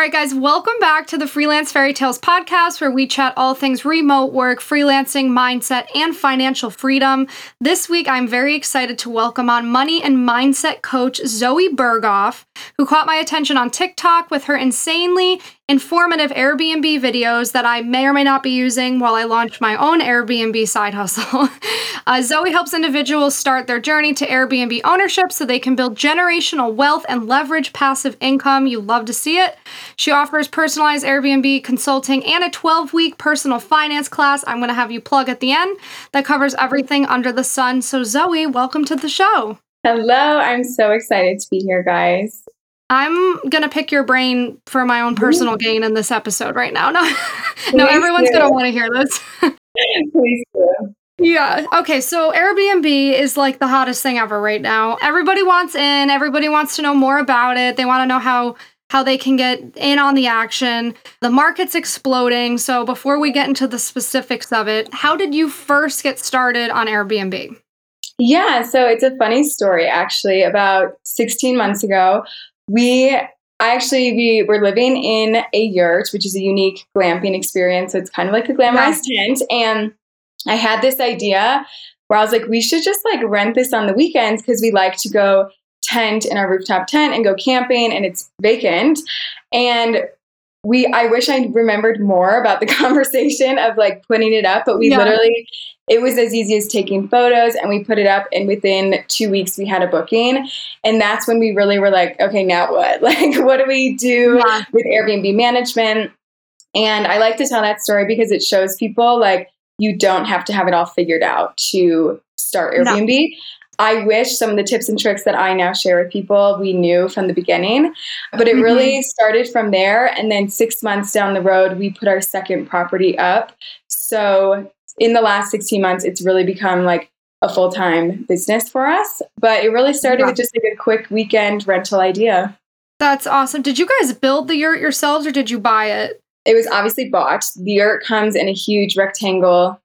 All right, guys, welcome back to the Freelance Fairy Tales podcast, where we chat all things remote work, freelancing, mindset, and financial freedom. This week, I'm very excited to welcome on money and mindset coach Zoey Berghoff, who caught my attention on TikTok with her insanely informative Airbnb videos that I may or may not be using while I launch my own Airbnb side hustle. uh, Zoey helps individuals start their journey to Airbnb ownership so they can build generational wealth and leverage passive income. You love to see it. She offers personalized Airbnb consulting and a 12 week personal finance class I'm going to have you plug at the end that covers everything under the sun. So, Zoey, welcome to the show. Hello, I'm so excited to be here, guys. I'm gonna pick your brain for my own personal gain in this episode right now. No, no, everyone's gonna want to hear this. Please do. Yeah. Okay. So Airbnb is like the hottest thing ever right now. Everybody wants in. Everybody wants to know more about it. They want to know how how they can get in on the action. The market's exploding. So before we get into the specifics of it, how did you first get started on Airbnb? Yeah, so it's a funny story actually. About 16 months ago, we I actually we were living in a yurt, which is a unique glamping experience. So it's kind of like a glamorized tent. And I had this idea where I was like, we should just like rent this on the weekends because we like to go tent in our rooftop tent and go camping and it's vacant. And we I wish I remembered more about the conversation of like putting it up, but we yeah. literally it was as easy as taking photos and we put it up and within two weeks we had a booking and that's when we really were like okay now what like what do we do yeah. with airbnb management and i like to tell that story because it shows people like you don't have to have it all figured out to start airbnb no. I wish some of the tips and tricks that I now share with people we knew from the beginning. But it really mm-hmm. started from there. And then six months down the road, we put our second property up. So in the last 16 months, it's really become like a full time business for us. But it really started with just like a quick weekend rental idea. That's awesome. Did you guys build the yurt yourselves or did you buy it? It was obviously bought. The yurt comes in a huge rectangle,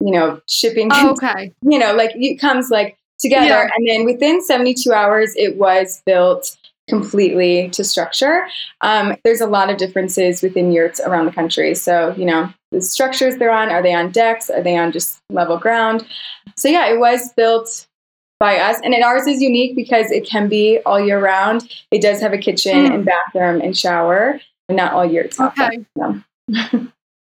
you know, shipping. Oh, okay. You know, like it comes like together. Yeah. And then within 72 hours, it was built completely to structure. Um, there's a lot of differences within yurts around the country. So, you know, the structures they're on, are they on decks? Are they on just level ground? So, yeah, it was built by us. And ours is unique because it can be all year round. It does have a kitchen mm. and bathroom and shower. But not all year. yurts. Okay. Yeah.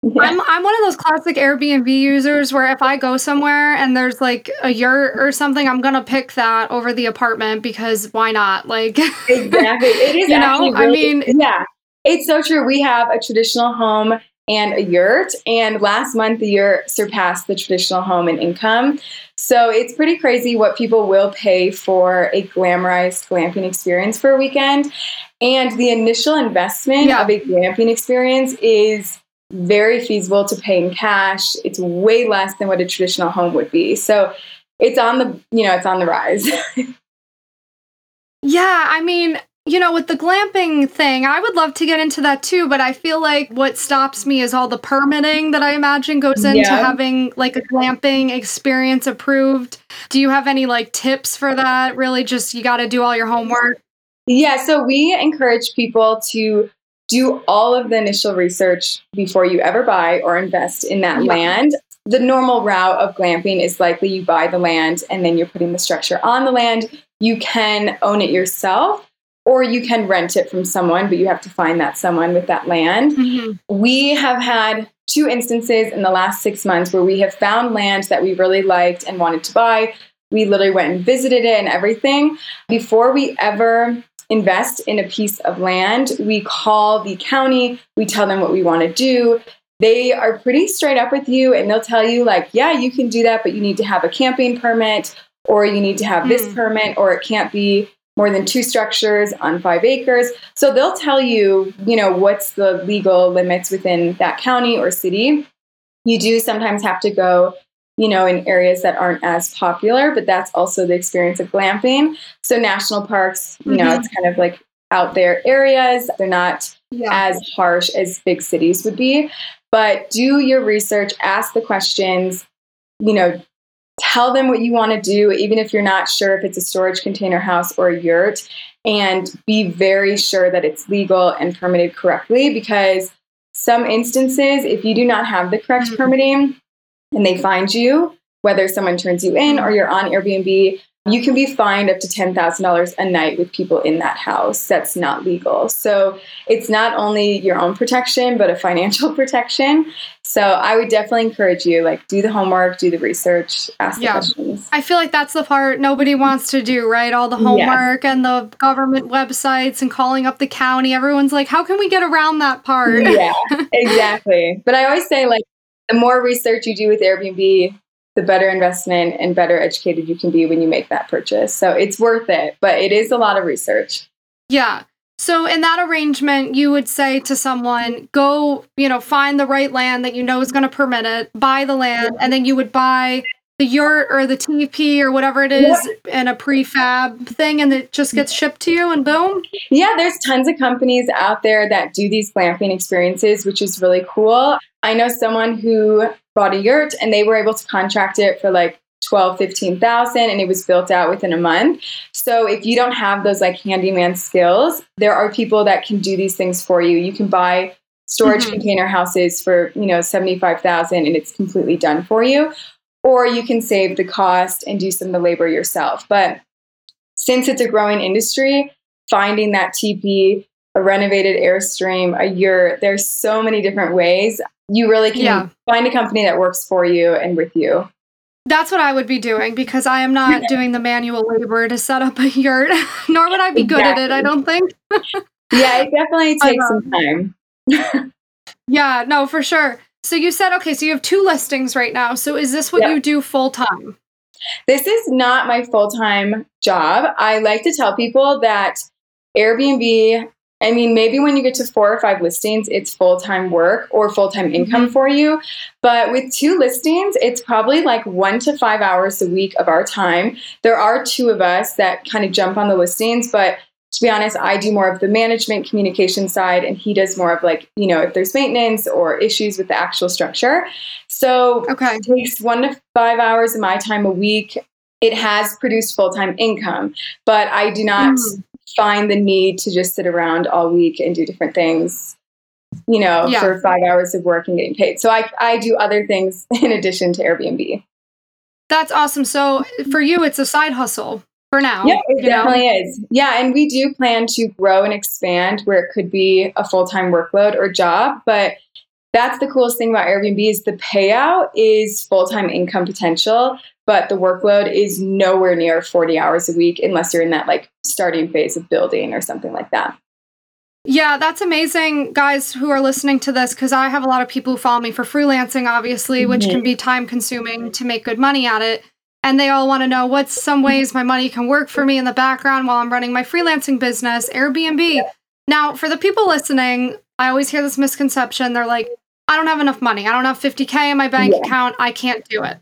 I'm I'm one of those classic Airbnb users where if I go somewhere and there's like a yurt or something, I'm gonna pick that over the apartment because why not? Like exactly, it is. you know, really, I mean, yeah, it's so true. We have a traditional home and a yurt, and last month the yurt surpassed the traditional home in income. So it's pretty crazy what people will pay for a glamorized glamping experience for a weekend, and the initial investment yeah. of a glamping experience is very feasible to pay in cash. It's way less than what a traditional home would be. So it's on the, you know, it's on the rise. yeah, I mean, you know, with the glamping thing, I would love to get into that too, but I feel like what stops me is all the permitting that I imagine goes into yeah. having like a glamping experience approved. Do you have any like tips for that? Really, just you got to do all your homework? Yeah, so we encourage people to do all of the initial research before you ever buy or invest in that yeah. land. The normal route of glamping is likely you buy the land and then you're putting the structure on the land. You can own it yourself or you can rent it from someone, but you have to find that someone with that land. Mm-hmm. We have had two instances in the last six months where we have found land that we really liked and wanted to buy. We literally went and visited it and everything. Before we ever invest in a piece of land, we call the county, we tell them what we want to do. They are pretty straight up with you and they'll tell you, like, yeah, you can do that, but you need to have a camping permit or you need to have this Mm. permit, or it can't be more than two structures on five acres. So they'll tell you, you know, what's the legal limits within that county or city. You do sometimes have to go, you know, in areas that aren't as popular, but that's also the experience of glamping. So national parks, you know, Mhm. it's kind of like out there areas. They're not Yeah. as harsh as big cities would be. But do your research, ask the questions, you know, tell them what you want to do, even if you're not sure if it's a storage container house or a yurt, and be very sure that it's legal and permitted correctly because some instances, if you do not have the correct Mhm. permitting and they find you, whether someone turns you in or you're on Airbnb, you can be fined up to $10,000 a night with people in that house. That's not legal. So it's not only your own protection, but a financial protection. So I would definitely encourage you, like, do the homework, do the research, ask Yeah. the questions. I feel like that's the part nobody wants to do, right? All the Yeah. homework and the government websites and calling up the county. Everyone's like, how can we get around that part? Yeah, exactly. But I always say, like, the more research you do with Airbnb, the better investment and better educated you can be when you make that purchase. So it's worth it, but it is a lot of research. Yeah. So in that arrangement, you would say to someone, go, you know, find the right land that you know is going to permit it, buy the land, and then you would buy the yurt or the TP or whatever it is in a prefab thing and it just gets shipped to you and boom. Yeah, there's tons of companies out there that do these glamping experiences, which is really cool. I know someone who bought a yurt and they were able to contract it for like 12, 15,000 and it was built out within a month. So if you don't have those like handyman skills, there are people that can do these things for you. You can buy storage Mhm. container houses for, you know, 75,000 and it's completely done for you. Or you can save the cost and do some of the labor yourself. But since it's a growing industry, finding that TP, a renovated Airstream, a yurt, there's so many different ways. You really can Yeah. find a company that works for you and with you. That's what I would be doing because I am not doing the manual labor to set up a yurt, nor would I be good at it, I don't think. Yeah, it definitely takes some time. Yeah, no, for sure. So you said, okay, so you have two listings right now. So is this what Yeah. you do full time? This is not my full time job. I like to tell people that Airbnb, I mean, maybe when you get to four or five listings, it's full time work or full time income for you. But with two listings, it's probably like one to five hours a week of our time. There are two of us that kind of jump on the listings, but to be honest, I do more of the management communication side, and he does more of like, you know, if there's maintenance or issues with the actual structure. So Okay. it takes one to five hours of my time a week. It has produced full time income, but I do not Mm. Find the need to just sit around all week and do different things, you know, Yeah. for five hours of work and getting paid. So I, I do other things in addition to Airbnb. That's awesome. So for you, it's a side hustle for now. Yeah, it you know? definitely is. Yeah, and we do plan to grow and expand where it could be a full time workload or job. But that's the coolest thing about Airbnb is the payout is full time income potential, but the workload is nowhere near 40 hours a week unless you're in that like starting phase of building or something like that. Yeah, that's amazing, guys who are listening to this, because I have a lot of people who follow me for freelancing, obviously, which can mm-hmm. be time consuming to make good money at it. And they all want to know what's some ways my money can work for me in the background while I'm running my freelancing business, Airbnb. Now, for the people listening, I always hear this misconception. They're like, I don't have enough money. I don't have 50K in my bank Yeah. account. I can't do it.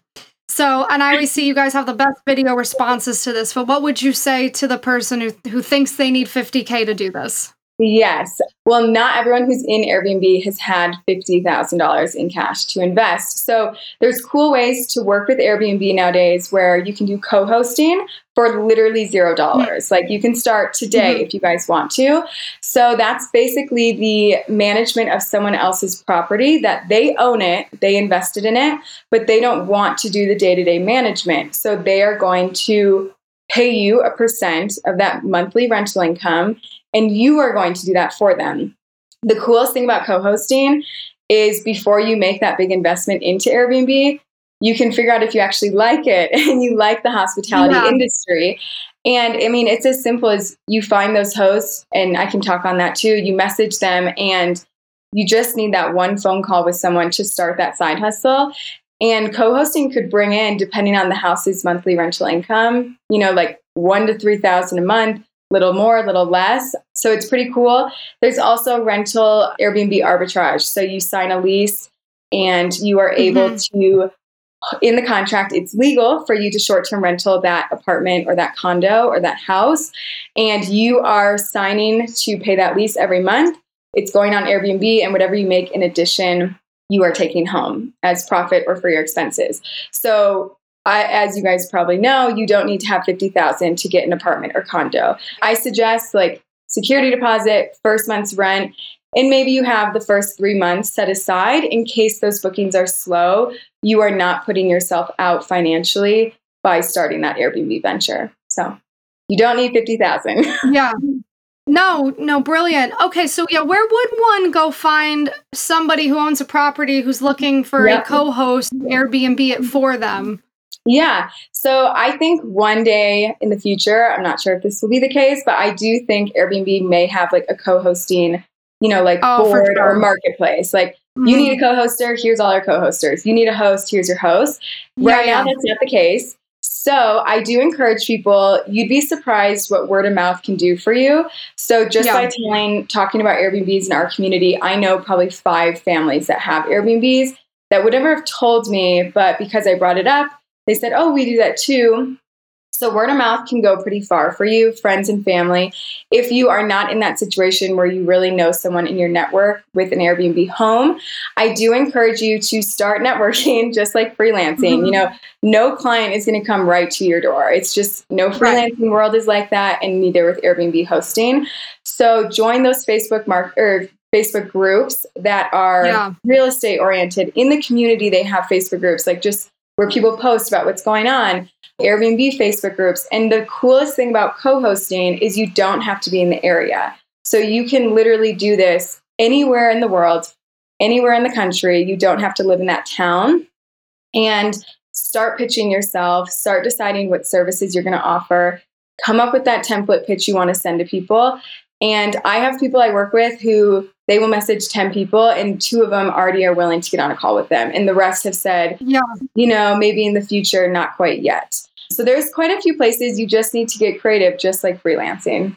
So, and I always see you guys have the best video responses to this, but what would you say to the person who, who thinks they need 50K to do this? Yes. Well, not everyone who's in Airbnb has had $50,000 in cash to invest. So there's cool ways to work with Airbnb nowadays where you can do co-hosting for literally zero dollars. Like you can start today Mhm. if you guys want to. So that's basically the management of someone else's property that they own it, they invested in it, but they don't want to do the day-to-day management. So they are going to pay you a percent of that monthly rental income and you are going to do that for them. The coolest thing about co hosting is before you make that big investment into Airbnb, you can figure out if you actually like it and you like the hospitality Yeah. industry. And I mean, it's as simple as you find those hosts, and I can talk on that too. You message them, and you just need that one phone call with someone to start that side hustle. And co hosting could bring in, depending on the house's monthly rental income, you know, like one to 3,000 a month, little more, little less. So it's pretty cool. There's also rental Airbnb arbitrage. So you sign a lease and you are able mm-hmm. to in the contract it's legal for you to short-term rental that apartment or that condo or that house and you are signing to pay that lease every month it's going on airbnb and whatever you make in addition you are taking home as profit or for your expenses so I, as you guys probably know you don't need to have 50000 to get an apartment or condo i suggest like security deposit first month's rent and maybe you have the first three months set aside in case those bookings are slow. You are not putting yourself out financially by starting that Airbnb venture. So you don't need 50,000. yeah. No, no, brilliant. Okay, so yeah, where would one go find somebody who owns a property who's looking for yep. a co-host Airbnb it for them? Yeah. So I think one day in the future, I'm not sure if this will be the case, but I do think Airbnb may have like a co-hosting you know, like oh, board sure. or marketplace. Like mm-hmm. you need a mm-hmm. co-hoster, here's all our co-hosters. You need a host, here's your host. Right yeah. now that's not the case. So I do encourage people, you'd be surprised what word of mouth can do for you. So just yeah. by telling, talking about Airbnbs in our community, I know probably five families that have Airbnbs that would never have told me, but because I brought it up, they said, oh, we do that too. So, word of mouth can go pretty far for you, friends and family. If you are not in that situation where you really know someone in your network with an Airbnb home, I do encourage you to start networking just like freelancing. Mm-hmm. You know, no client is going to come right to your door. It's just no freelancing right. world is like that, and neither with Airbnb hosting. So, join those Facebook mark or Facebook groups that are yeah. real estate oriented. In the community, they have Facebook groups like just where people post about what's going on. Airbnb Facebook groups. And the coolest thing about co hosting is you don't have to be in the area. So you can literally do this anywhere in the world, anywhere in the country. You don't have to live in that town. And start pitching yourself, start deciding what services you're going to offer, come up with that template pitch you want to send to people. And I have people I work with who they will message 10 people and two of them already are willing to get on a call with them. And the rest have said, yeah. you know, maybe in the future, not quite yet. So there's quite a few places you just need to get creative, just like freelancing.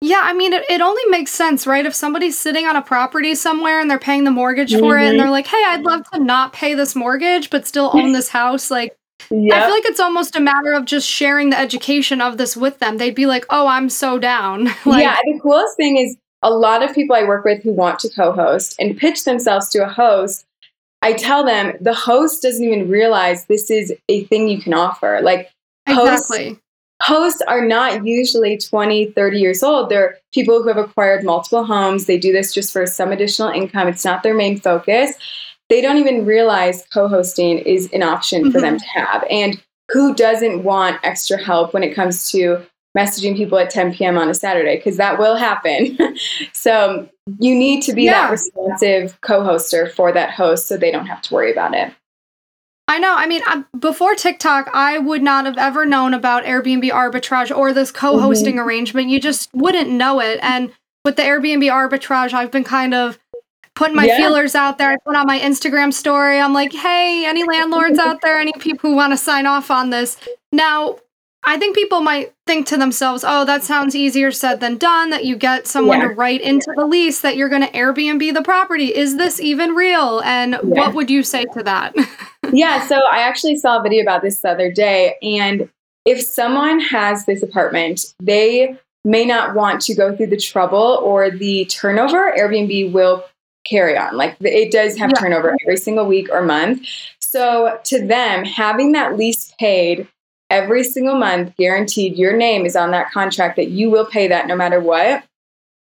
Yeah, I mean, it, it only makes sense, right? If somebody's sitting on a property somewhere and they're paying the mortgage mm-hmm. for it and mm-hmm. they're like, hey, I'd love to not pay this mortgage, but still own this house, like, Yep. I feel like it's almost a matter of just sharing the education of this with them. They'd be like, "Oh, I'm so down." like, yeah, the coolest thing is a lot of people I work with who want to co-host and pitch themselves to a host. I tell them the host doesn't even realize this is a thing you can offer. Like hosts, exactly. hosts are not usually 20, 30 years old. They're people who have acquired multiple homes. They do this just for some additional income. It's not their main focus they don't even realize co-hosting is an option mm-hmm. for them mm-hmm. to have and who doesn't want extra help when it comes to messaging people at 10 p.m. on a Saturday because that will happen. so you need to be yeah. that responsive co-hoster for that host so they don't have to worry about it. I know. I mean, I, before TikTok, I would not have ever known about Airbnb arbitrage or this co-hosting mm-hmm. arrangement. You just wouldn't know it. And with the Airbnb arbitrage, I've been kind of putting my yeah. feelers out there. I put on my Instagram story. I'm like, hey, any landlords out there, any people who want to sign off on this? Now, I think people might think to themselves, oh, that sounds easier said than done, that you get someone yeah. to write into the lease that you're going to Airbnb the property. Is this even real? And yeah. what would you say to that? yeah, so I actually saw a video about this the other day. And if someone has this apartment, they may not want to go through the trouble or the turnover. Airbnb will carry on. Like it does have yeah. turnover every single week or month. So to them, having that lease paid every single month, guaranteed, your name is on that contract that you will pay that no matter what.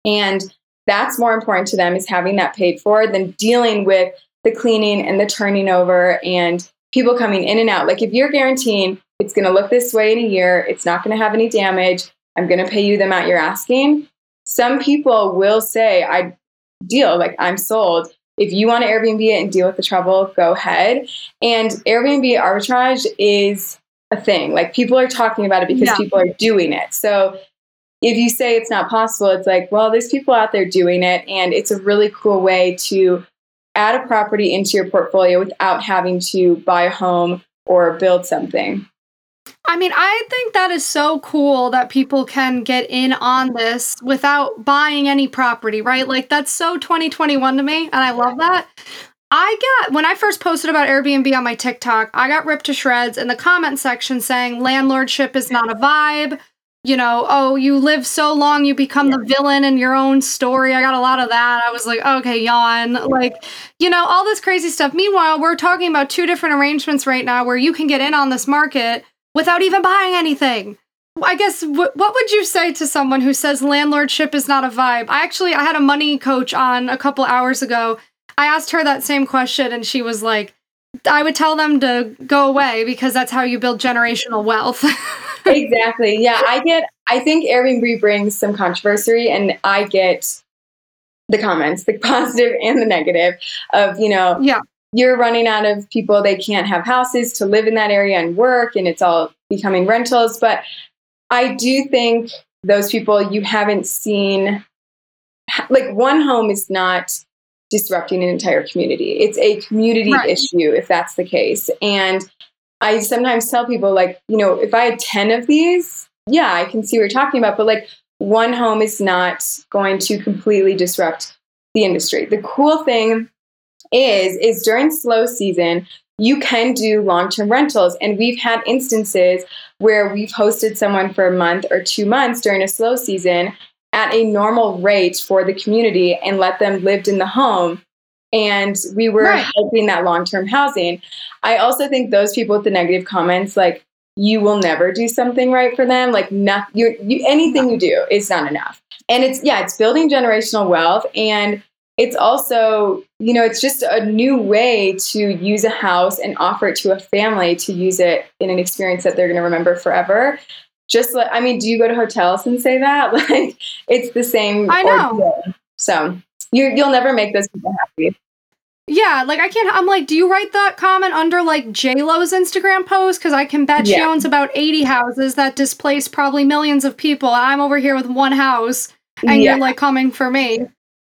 And that's more important to them is having that paid for than dealing with the cleaning and the turning over and people coming in and out. Like if you're guaranteeing it's going to look this way in a year, it's not going to have any damage, I'm going to pay you the amount you're asking. Some people will say, I deal. Like I'm sold. If you want to Airbnb it and deal with the trouble, go ahead. And Airbnb arbitrage is a thing. Like people are talking about it because yeah. people are doing it. So if you say it's not possible, it's like, well, there's people out there doing it, and it's a really cool way to add a property into your portfolio without having to buy a home or build something. I mean, I think that is so cool that people can get in on this without buying any property, right? Like, that's so 2021 to me, and I love that. I got, when I first posted about Airbnb on my TikTok, I got ripped to shreds in the comment section saying landlordship is not a vibe. You know, oh, you live so long, you become the villain in your own story. I got a lot of that. I was like, okay, yawn. Like, you know, all this crazy stuff. Meanwhile, we're talking about two different arrangements right now where you can get in on this market without even buying anything. I guess w- what would you say to someone who says landlordship is not a vibe? I actually I had a money coach on a couple hours ago I asked her that same question and she was like, I would tell them to go away because that's how you build generational wealth. exactly. Yeah, I get I think Airbnb brings some controversy and I get the comments, the positive and the negative of, you know, yeah. You're running out of people they can't have houses to live in that area and work and it's all becoming rentals, but I do think those people you haven't seen like one home is not disrupting an entire community. It's a community right. issue if that's the case. And I sometimes tell people, like, you know, if I had 10 of these, yeah, I can see what you're talking about, but like one home is not going to completely disrupt the industry. The cool thing is, is during slow season, you can do long-term rentals. And we've had instances where we've hosted someone for a month or two months during a slow season at a normal rate for the community and let them lived in the home. And we were right. helping that long-term housing. I also think those people with the negative comments like you will never do something right for them. Like not, you, you anything you do is not enough. And it's yeah it's building generational wealth. And it's also you know it's just a new way to use a house and offer it to a family to use it in an experience that they're going to remember forever just like I mean, do you go to hotels and say that? Like it's the same. I know. So you you'll never make those people happy. Yeah, like I can't. I'm like, do you write that comment under like J Lo's Instagram post? Because I can bet yeah. she owns about 80 houses that displace probably millions of people. I'm over here with one house, and yeah. you're like coming for me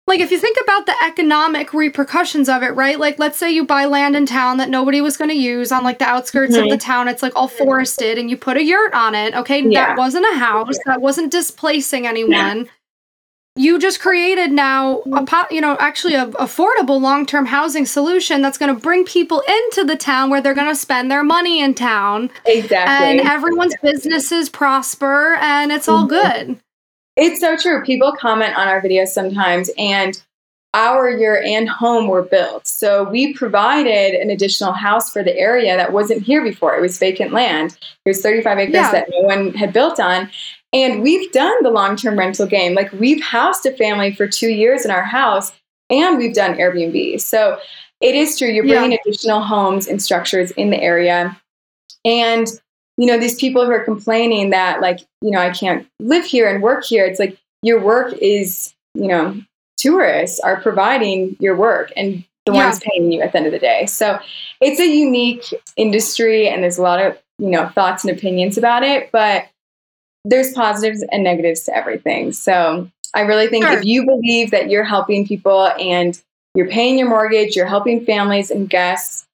like if you think about the economic repercussions of it, right? Like let's say you buy land in town that nobody was going to use on like the outskirts mm-hmm. of the town. It's like all forested and you put a yurt on it. Okay, yeah. that wasn't a house. That wasn't displacing anyone. Yeah. You just created now a po- you know actually a affordable long-term housing solution that's going to bring people into the town where they're going to spend their money in town. Exactly. And everyone's businesses prosper and it's all mm-hmm. good. It's so true. People comment on our videos sometimes, and our yurt and home were built. So we provided an additional house for the area that wasn't here before. It was vacant land. It was 35 acres yeah. that no one had built on. And we've done the long term rental game. Like we've housed a family for two years in our house, and we've done Airbnb. So it is true. You're bringing yeah. additional homes and structures in the area. And you know, these people who are complaining that, like, you know, I can't live here and work here, it's like your work is, you know, tourists are providing your work and the yeah. ones paying you at the end of the day. So it's a unique industry and there's a lot of, you know, thoughts and opinions about it, but there's positives and negatives to everything. So I really think sure. if you believe that you're helping people and you're paying your mortgage, you're helping families and guests,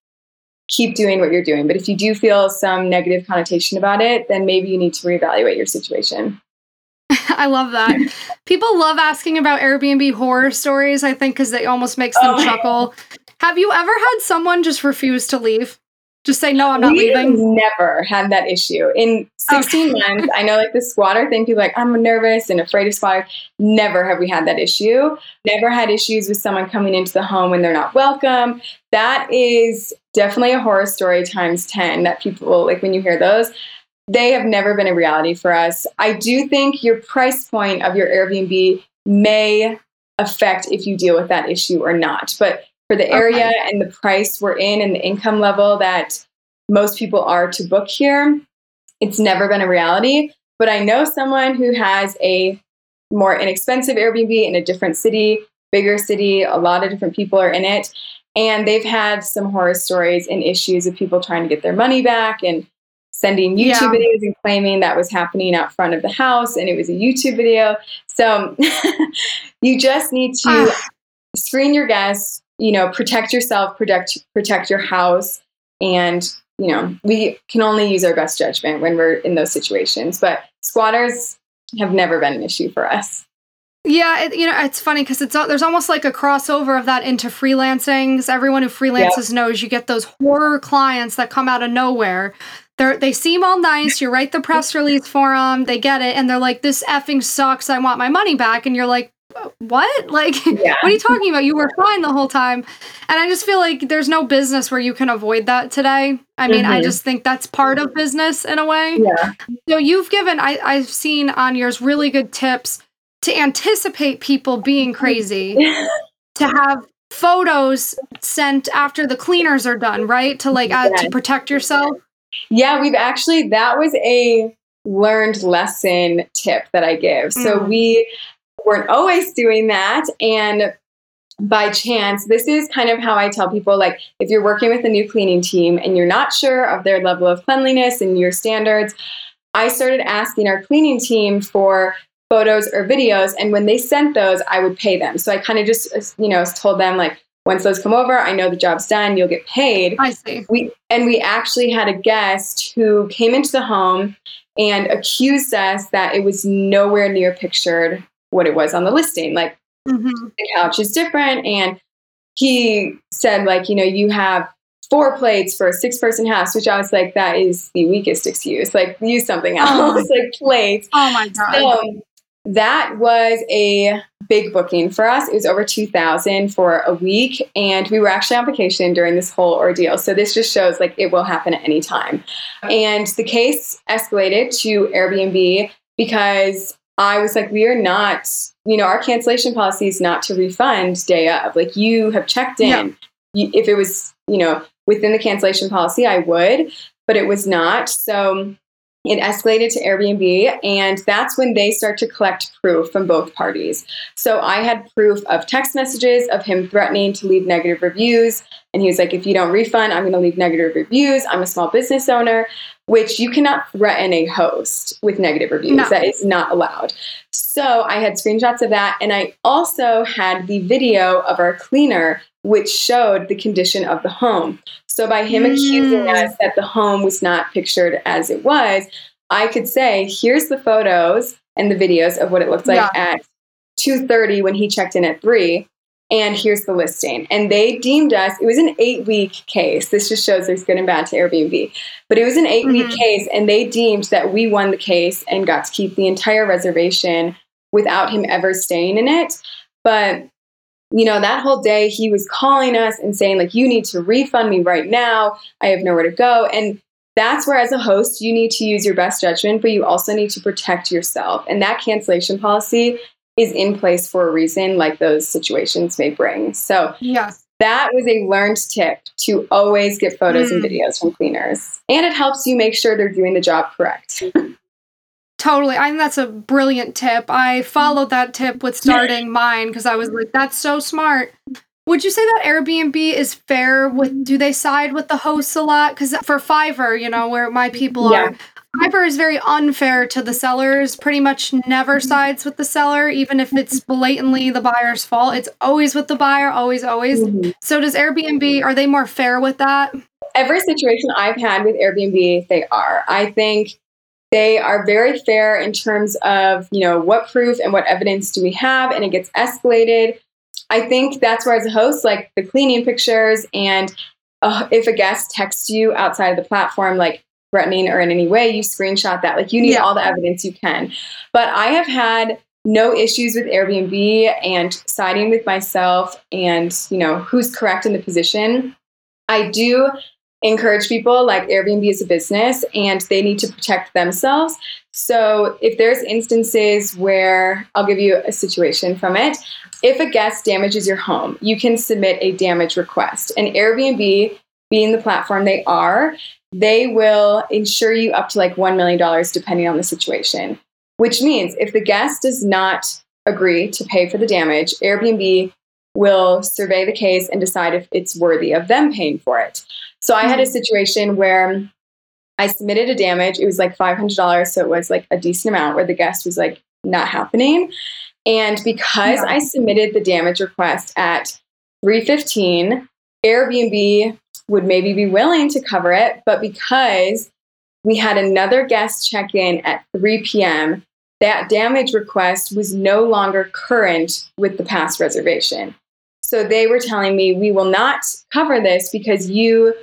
keep doing what you're doing. But if you do feel some negative connotation about it, then maybe you need to reevaluate your situation. I love that. People love asking about Airbnb horror stories, I think, because it almost makes them oh, chuckle. Have you ever had someone just refuse to leave? Just say, no, I'm not we leaving? never had that issue. In 16 okay. months, I know like the squatter thing, people like, I'm nervous and afraid of squatters. Never have we had that issue. Never had issues with someone coming into the home when they're not welcome. That is definitely a horror story times 10 that people like when you hear those. They have never been a reality for us. I do think your price point of your Airbnb may affect if you deal with that issue or not. But for the area okay. and the price we're in and the income level that most people are to book here, it's never been a reality. But I know someone who has a more inexpensive Airbnb in a different city, bigger city, a lot of different people are in it. And they've had some horror stories and issues of people trying to get their money back and sending YouTube yeah. videos and claiming that was happening out front of the house and it was a YouTube video. So you just need to ah. screen your guests, you know, protect yourself, protect protect your house, and you know, we can only use our best judgment when we're in those situations. But squatters have never been an issue for us. Yeah, it, you know, it's funny because it's there's almost like a crossover of that into freelancing. Because everyone who freelances yep. knows you get those horror clients that come out of nowhere. They they seem all nice. You write the press release for them, they get it, and they're like, "This effing sucks. I want my money back." And you're like, "What? Like, yeah. what are you talking about? You were fine the whole time." And I just feel like there's no business where you can avoid that today. I mean, mm-hmm. I just think that's part of business in a way. Yeah. So you've given I I've seen on yours really good tips to anticipate people being crazy, to have photos sent after the cleaners are done, right? To like uh, to protect yourself. Yeah, we've actually that was a learned lesson tip that I give. So mm. we weren't always doing that and by chance, this is kind of how I tell people like if you're working with a new cleaning team and you're not sure of their level of cleanliness and your standards, I started asking our cleaning team for photos or videos. And when they sent those, I would pay them. So I kind of just, you know, told them like, once those come over, I know the job's done. You'll get paid. I see. We and we actually had a guest who came into the home and accused us that it was nowhere near pictured what it was on the listing. Like mm-hmm. the couch is different, and he said like, you know, you have four plates for a six person house, which I was like, that is the weakest excuse. Like, use something oh else, oh like plates. Oh my God. So, that was a big booking for us. It was over 2000 for a week and we were actually on vacation during this whole ordeal. So this just shows like it will happen at any time. And the case escalated to Airbnb because I was like we are not, you know, our cancellation policy is not to refund day of. Like you have checked in. Yeah. You, if it was, you know, within the cancellation policy, I would, but it was not. So it escalated to Airbnb, and that's when they start to collect proof from both parties. So I had proof of text messages of him threatening to leave negative reviews. And he was like, if you don't refund, I'm going to leave negative reviews. I'm a small business owner, which you cannot threaten a host with negative reviews. No. That is not allowed. So I had screenshots of that. And I also had the video of our cleaner, which showed the condition of the home. So by him mm. accusing us that the home was not pictured as it was, I could say, here's the photos and the videos of what it looked like yeah. at 2:30 when he checked in at 3 and here's the listing. And they deemed us, it was an eight week case. This just shows there's good and bad to Airbnb. But it was an 8 week mm-hmm. case, and they deemed that we won the case and got to keep the entire reservation without him ever staying in it. But you know, that whole day he was calling us and saying, like, you need to refund me right now. I have nowhere to go. And that's where, as a host, you need to use your best judgment, but you also need to protect yourself. And that cancellation policy is in place for a reason, like those situations may bring. So, yes. That was a learned tip to always get photos mm. and videos from cleaners. And it helps you make sure they're doing the job correct. Totally. I think that's a brilliant tip. I followed that tip with starting mine because I was like, that's so smart. Would you say that Airbnb is fair with do they side with the hosts a lot? Because for Fiverr, you know, where my people yeah. are, Fiverr is very unfair to the sellers, pretty much never sides with the seller, even if it's blatantly the buyer's fault. It's always with the buyer, always, always. Mm-hmm. So does Airbnb, are they more fair with that? Every situation I've had with Airbnb, they are. I think they are very fair in terms of, you know, what proof and what evidence do we have, and it gets escalated. I think that's where, as a host, like the cleaning pictures, and uh, if a guest texts you outside of the platform, like threatening or in any way, you screenshot that. Like you need yeah. all the evidence you can. But I have had no issues with Airbnb and siding with myself and, you know, who's correct in the position. I do encourage people like Airbnb is a business and they need to protect themselves. So if there's instances where I'll give you a situation from it, if a guest damages your home, you can submit a damage request. And Airbnb, being the platform they are, they will insure you up to like $1 million depending on the situation. Which means if the guest does not agree to pay for the damage, Airbnb will survey the case and decide if it's worthy of them paying for it. So I had a mm-hmm. situation where I submitted a damage. It was like $500. So it was like a decent amount where the guest was like, not happening. And because yeah. I submitted the damage request at 315. Airbnb would maybe be willing to cover it, but because we had another guest check in at 3 p.m., that damage request was no longer current with the past reservation. So they were telling me, we will not cover this because you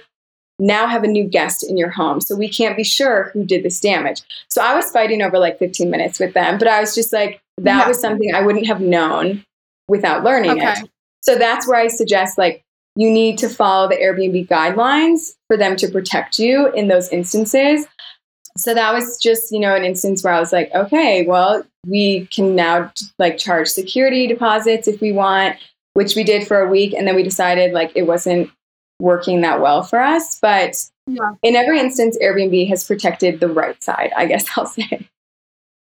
now have a new guest in your home. So we can't be sure who did this damage. So I was fighting over like 15 minutes with them, but I was just like, that was something I wouldn't have known without learning okay. it. So that's where I suggest like you need to follow the Airbnb guidelines for them to protect you in those instances. So that was just, you know, an instance where I was like, okay, well, we can now like charge security deposits if we want, which we did for a week. And then we decided like it wasn't working that well for us. But yeah. in every instance, Airbnb has protected the right side, I guess I'll say.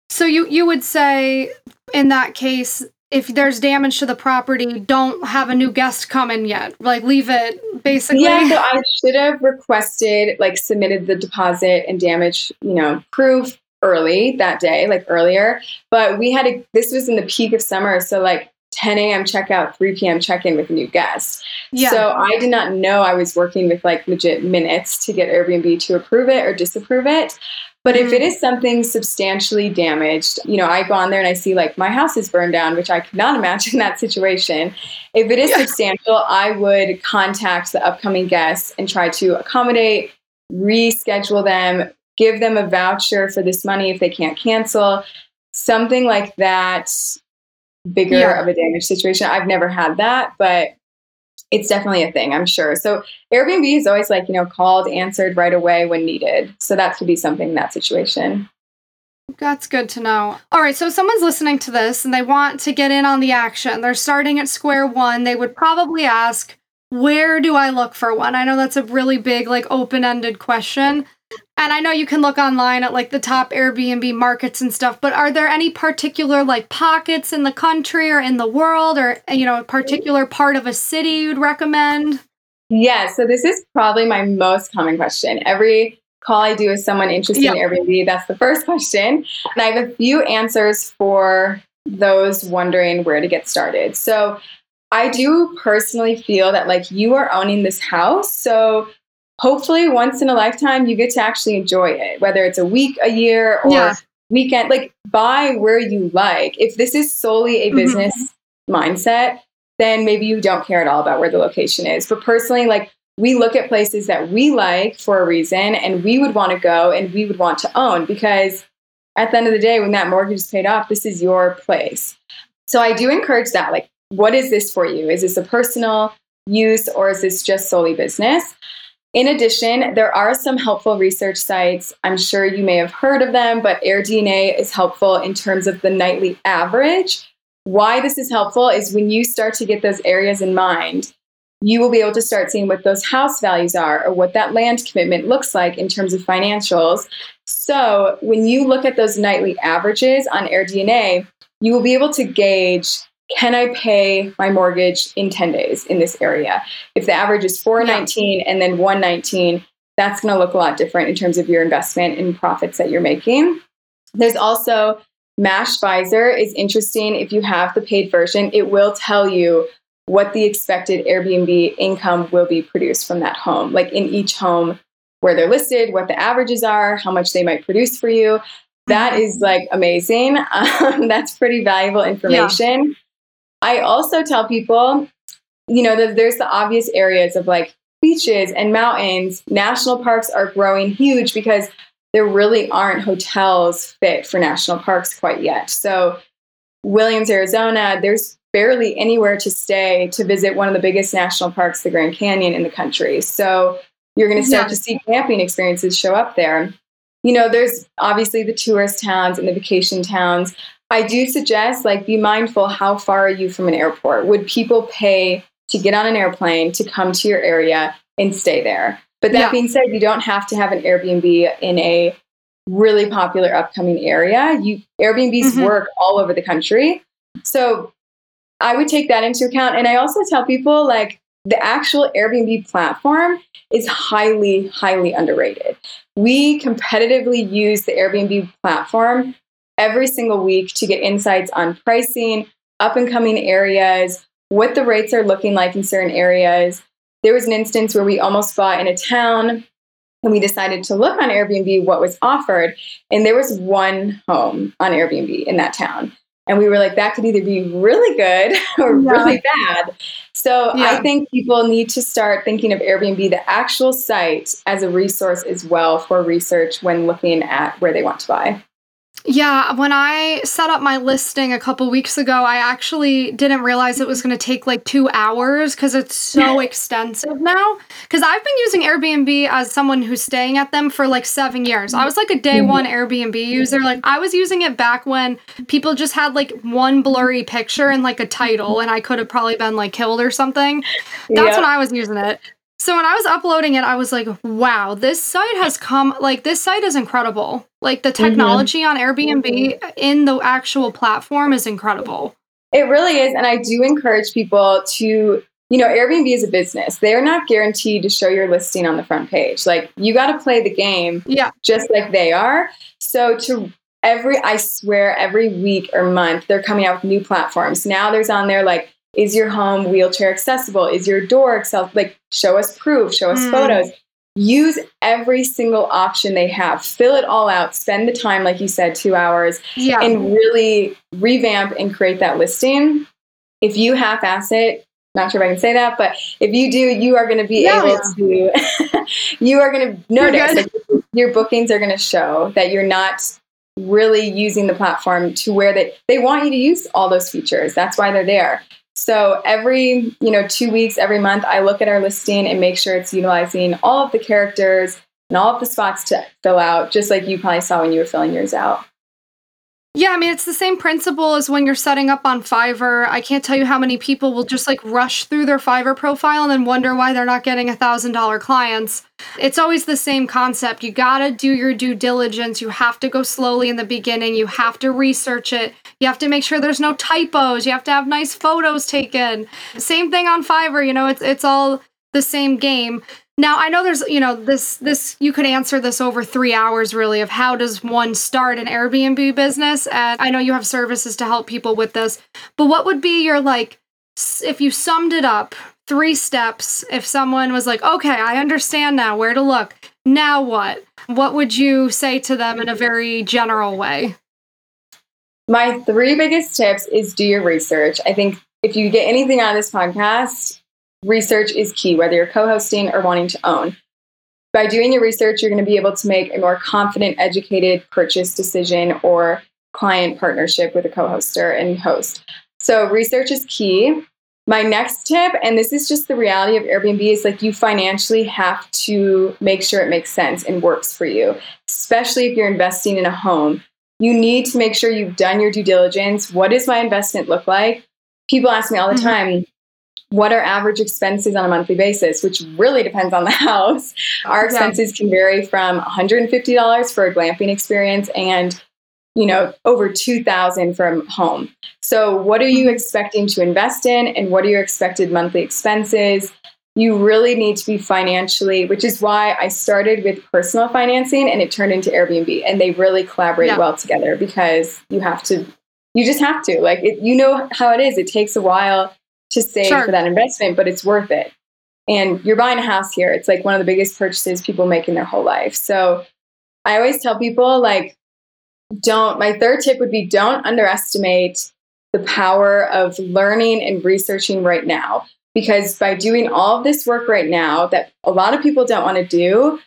So you you would say in that case if there's damage to the property, don't have a new guest come in yet. Like leave it basically. Yeah, so I should have requested, like submitted the deposit and damage, you know, proof early that day, like earlier. But we had a this was in the peak of summer, so like 10 a.m. checkout, 3 p.m. check in with a new guest. Yeah. So I did not know I was working with like legit minutes to get Airbnb to approve it or disapprove it. But if it mm. is something substantially damaged, you know, I go on there and I see like my house is burned down, which I could not imagine that situation. If it is yeah. substantial, I would contact the upcoming guests and try to accommodate, reschedule them, give them a voucher for this money if they can't cancel, something like that bigger yeah. of a damage situation. I've never had that, but it's definitely a thing, I'm sure. So Airbnb is always like, you know, called, answered right away when needed. So that could be something in that situation. That's good to know. All right, so if someone's listening to this and they want to get in on the action, they're starting at square one, they would probably ask, where do I look for one? I know that's a really big, like, open ended question. And I know you can look online at like the top Airbnb markets and stuff, but are there any particular like pockets in the country or in the world or, uh, you know, a particular part of a city you'd recommend? Yeah, so this is probably my most common question. Every call I do is someone interested yep. in Airbnb. That's the first question. And I have a few answers for those wondering where to get started. So I do personally feel that like you are owning this house. So hopefully once in a lifetime you get to actually enjoy it, whether it's a week, a year, or yeah. weekend. Like buy where you like. If this is solely a mm-hmm. business mm-hmm. mindset, then maybe you don't care at all about where the location is. But personally, like we look at places that we like for a reason and we would want to go and we would want to own because at the end of the day, when that mortgage is paid off, this is your place. So I do encourage that. Like, what is this for you? Is this a personal use or is this just solely business? In addition, there are some helpful research sites. I'm sure you may have heard of them, but AirDNA is helpful in terms of the nightly average. Why this is helpful is when you start to get those areas in mind, you will be able to start seeing what those house values are or what that land commitment looks like in terms of financials. So, when you look at those nightly averages on AirDNA, you will be able to gauge can I pay my mortgage in 10 days in this area? If the average is 419 yeah. and then 119, that's going to look a lot different in terms of your investment and profits that you're making. There's also Mashvisor is interesting if you have the paid version. It will tell you what the expected Airbnb income will be produced from that home, like in each home where they're listed, what the averages are, how much they might produce for you. That mm-hmm. like amazing. Um, that's pretty valuable information. Yeah. I also tell people, you know, that there's the obvious areas of like beaches and mountains. National parks are growing huge because there really aren't hotels fit for national parks quite yet. So, Williams, Arizona, there's barely anywhere to stay to visit one of the biggest national parks, the Grand Canyon in the country. So, you're going to start yeah. to see camping experiences show up there. You know, there's obviously the tourist towns and the vacation towns. I do suggest like be mindful how far are you from an airport? Would people pay to get on an airplane to come to your area and stay there? But that yeah. being said, you don't have to have an Airbnb in a really popular upcoming area. You Airbnbs mm-hmm. work all over the country. So I would take that into account. And I also tell people like the actual Airbnb platform is highly, highly underrated. We competitively use the Airbnb platform every single week to get insights on pricing, up and coming areas, what the rates are looking like in certain areas. There was an instance where we almost bought in a town and we decided to look on Airbnb what was offered. And there was one home on Airbnb in that town. And we were like, that could either be really good or yeah. really bad. So yeah. I think people need to start thinking of Airbnb, the actual site, as a resource as well for research when looking at where they want to buy. Yeah, when I set up my listing a couple weeks ago, I actually didn't realize it was going to take like two hours because it's so extensive now. Because I've been using Airbnb as someone who's staying at them for like seven years. I was like a day mm-hmm. one Airbnb user. Like I was using it back when people just had like one blurry picture and like a title, and I could have probably been like killed or something. That's yep. when I was using it. So when I was uploading it, I was like, wow, this site has come, like, this site is incredible. Like, the mm-hmm. technology mm-hmm. on Airbnb in the actual platform is incredible. It really is. And I do encourage people to, you know, Airbnb is a business. They are not guaranteed to show your listing on the front page. Like, you got to play the game yeah. just like they are. So to every, I swear, every week or month, they're coming out with new platforms. Now there's on there like, is your home wheelchair accessible? Is your door accessible? Like, show us proof, show us mm. photos. Use every single option they have. Fill it all out. Spend the time, like you said, two hours, yeah. and really revamp and create that listing. If you half ass it, not sure if I can say that, but if you do, you are going to be yeah, able to, you are going to notice that your bookings are going to show that you're not really using the platform to where they, they want you to use all those features. That's why they're there. So every, you know, 2 weeks, every month I look at our listing and make sure it's utilizing all of the characters and all of the spots to fill out just like you probably saw when you were filling yours out. Yeah, I mean, it's the same principle as when you're setting up on Fiverr. I can't tell you how many people will just like rush through their Fiverr profile and then wonder why they're not getting a $1,000 clients. It's always the same concept. You gotta do your due diligence. You have to go slowly in the beginning. You have to research it. You have to make sure there's no typos. You have to have nice photos taken. Same thing on Fiverr, you know, it's, it's all the same game. Now I know there's you know this this you could answer this over three hours really of how does one start an Airbnb business? And I know you have services to help people with this but what would be your like if you summed it up three steps if someone was like okay I understand now where to look. Now what? What would you say to them in a very general way? My three biggest tips is do your research. I think if you get anything out of this podcast research is key, whether you're co hosting or wanting to own. By doing your research, you're going to be able to make a more confident, educated purchase decision or client partnership with a co hoster and host. So, research is key. My next tip, and this is just the reality of Airbnb, is like you financially have to make sure it makes sense and works for you, especially if you're investing in a home. You need to make sure you've done your due diligence. What does my investment look like? People ask me all the mm-hmm. time, what are average expenses on a monthly basis, which really depends on the house. Our expenses yeah. can vary from $150 for a glamping experience and you know over 2000 from home. So what are you mm-hmm. expecting to invest in and what are your expected monthly expenses? You really need to be financially, which is why I started with personal financing and it turned into Airbnb and they really collaborate yeah. well together because you have to you just have to. Like it, you know how it is. It takes a while to save sure. for that investment, but it's worth it. And you're buying a house here. It's like one of the biggest purchases people make in their whole life. So I always tell people, like, don't, my third tip would be don't underestimate the power of learning and researching right now. Because by doing all of this work right now that a lot of people don't want to do,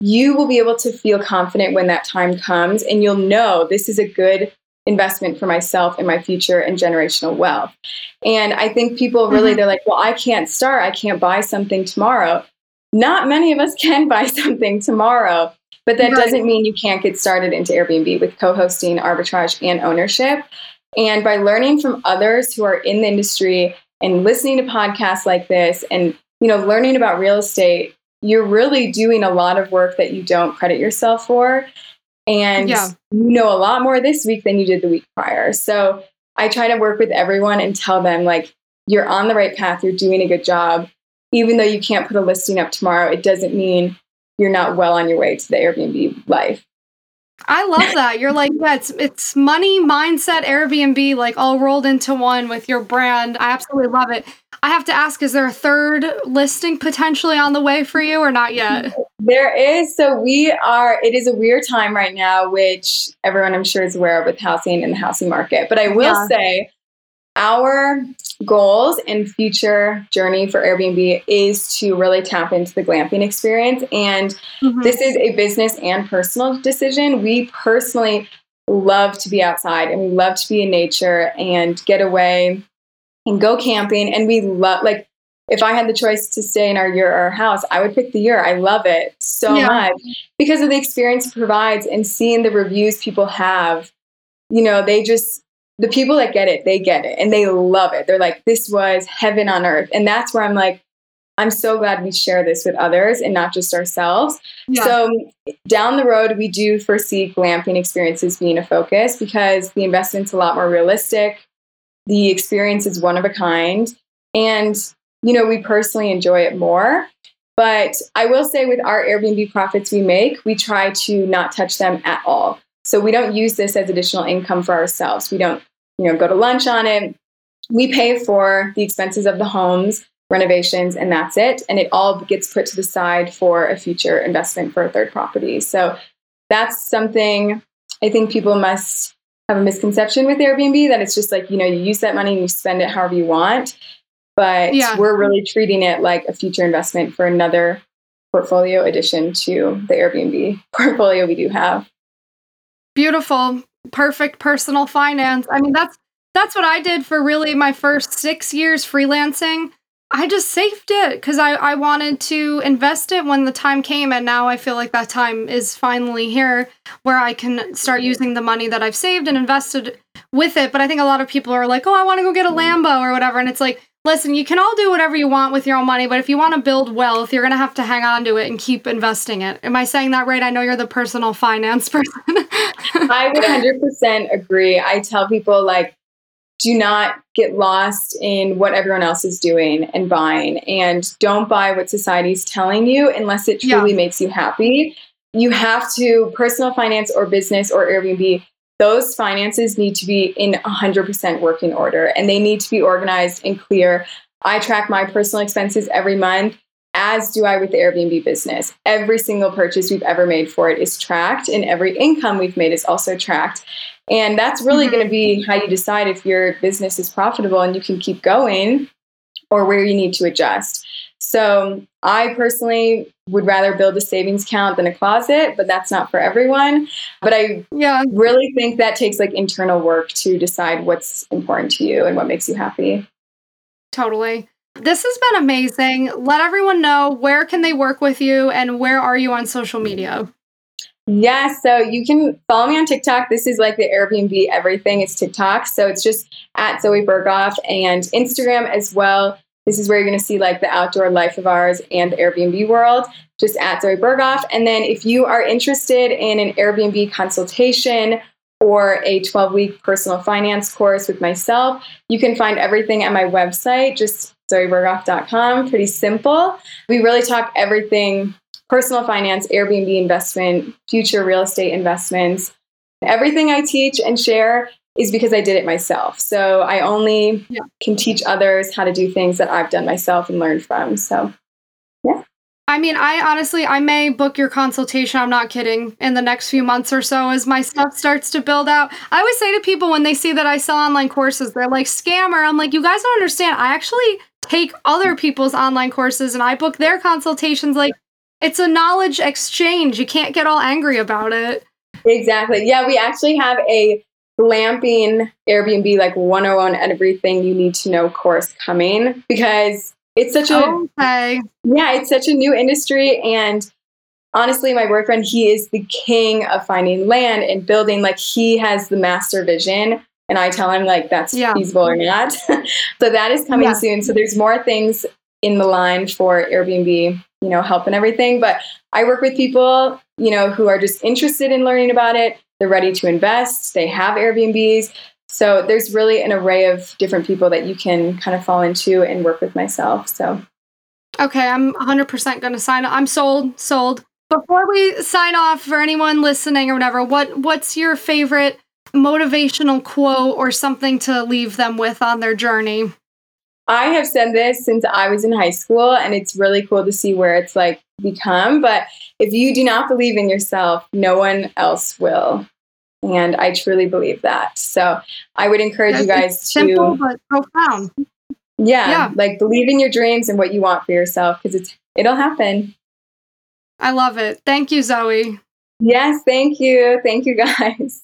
you will be able to feel confident when that time comes and you'll know this is a good investment for myself and my future and generational wealth. And I think people really, mm-hmm. they're like, well, I can't start. I can't buy something tomorrow. Not many of us can buy something tomorrow, but that right. doesn't mean you can't get started into Airbnb with co hosting, arbitrage, and ownership. And by learning from others who are in the industry and listening to podcasts like this and you know learning about real estate you're really doing a lot of work that you don't credit yourself for and yeah. you know a lot more this week than you did the week prior. So I try to work with everyone and tell them, like, you're on the right path, you're doing a good job. Even though you can't put a listing up tomorrow, it doesn't mean you're not well on your way to the Airbnb life. I love that. You're like, yeah, it's it's money, mindset, Airbnb, like all rolled into one with your brand. I absolutely love it. I have to ask, is there a third listing potentially on the way for you or not yet? There is. So we are, it is a weird time right now, which everyone I'm sure is aware of with housing and the housing market. But I will yeah. say our goals and future journey for Airbnb is to really tap into the glamping experience. And mm-hmm. this is a business and personal decision. We personally love to be outside and we love to be in nature and get away and go camping. And we love, like, if I had the choice to stay in our yurt or our house, I would pick the yurt. I love it so yeah. much because of the experience it provides and seeing the reviews people have. You know, they just the people that get it, they get it and they love it. They're like, this was heaven on earth. And that's where I'm like, I'm so glad we share this with others and not just ourselves. Yeah. So down the road, we do foresee glamping experiences being a focus because the investment's a lot more realistic. The experience is one of a kind. And, you know, we personally enjoy it more. But I will say with our Airbnb profits we make, we try to not touch them at all. So we don't use this as additional income for ourselves. We don't, you know, go to lunch on it. We pay for the expenses of the homes, renovations, and that's it. And it all gets put to the side for a future investment for a third property. So that's something I think people must have a misconception with Airbnb that it's just like, you know, you use that money and you spend it however you want. But yeah. we're really treating it like a future investment for another portfolio addition to the Airbnb portfolio we do have beautiful, perfect personal finance. I mean, that's that's what I did for really my first six years freelancing. I just saved it because I, I wanted to invest it when the time came. And now I feel like that time is finally here where I can start using the money that I've saved and invested with it. But I think a lot of people are like, oh, I want to go get a mm. Lambo or whatever. And it's like, Listen, you can all do whatever you want with your own money, but if you want to build wealth, you're going to have to hang on to it and keep investing it. Am I saying that right? I know you're the personal finance person. I would 100% agree. I tell people, like, do not get lost in what everyone else is doing and buying, and don't buy what society's telling you unless it truly yeah. makes you happy. You have to, personal finance or business or Airbnb, those finances need to be in 100% working order and they need to be organized and clear. I track my personal expenses every month, as do I with the Airbnb business. Every single purchase we've ever made for it is tracked, and every income we've made is also tracked. And that's really mm-hmm. going to be how you decide if your business is profitable and you can keep going or where you need to adjust. So I personally would rather build a savings account than a closet, but that's not for everyone. But I yeah. really think that takes like internal work to decide what's important to you and what makes you happy. Totally. This has been amazing. Let everyone know where can they work with you and where are you on social media? Yeah, so you can follow me on TikTok. This is like the Airbnb everything. It's TikTok. So it's just at Zoey Berghoff and Instagram as well. This is where you're going to see like the outdoor life of ours and the Airbnb world, just at Zoey Berghoff. And then if you are interested in an Airbnb consultation or a 12 week personal finance course with myself, you can find everything at my website, just zoeyberghoff.com. Pretty simple. We really talk everything personal finance, Airbnb investment, future real estate investments. Everything I teach and share is because I did it myself. So I only yeah. can teach others how to do things that I've done myself and learned from. So, yeah. I mean, I honestly, I may book your consultation. I'm not kidding. In the next few months or so, as my stuff starts to build out, I always say to people when they see that I sell online courses, they're like, scammer. I'm like, you guys don't understand. I actually take other people's online courses and I book their consultations. Like, it's a knowledge exchange. You can't get all angry about it. Exactly. Yeah, we actually have a glamping Airbnb like 101 everything you need to know course coming because it's such a okay. yeah, it's such a new industry and honestly my boyfriend he is the king of finding land and building like he has the master vision and I tell him like that's yeah. feasible or not. so that is coming yeah. soon. So there's more things in the line for Airbnb, you know, help and everything, but I work with people, you know, who are just interested in learning about it they're ready to invest, they have Airbnbs. So there's really an array of different people that you can kind of fall into and work with myself. So Okay, I'm 100% going to sign up. I'm sold, sold. before we sign off for anyone listening or whatever, what what's your favorite motivational quote or something to leave them with on their journey? I have said this since I was in high school, and it's really cool to see where it's like become. But if you do not believe in yourself, no one else will. And I truly believe that. So I would encourage That's you guys to simple, but profound. Yeah, yeah, like believe in your dreams and what you want for yourself because it's it'll happen. I love it. Thank you, Zoey. Yes, thank you. Thank you guys.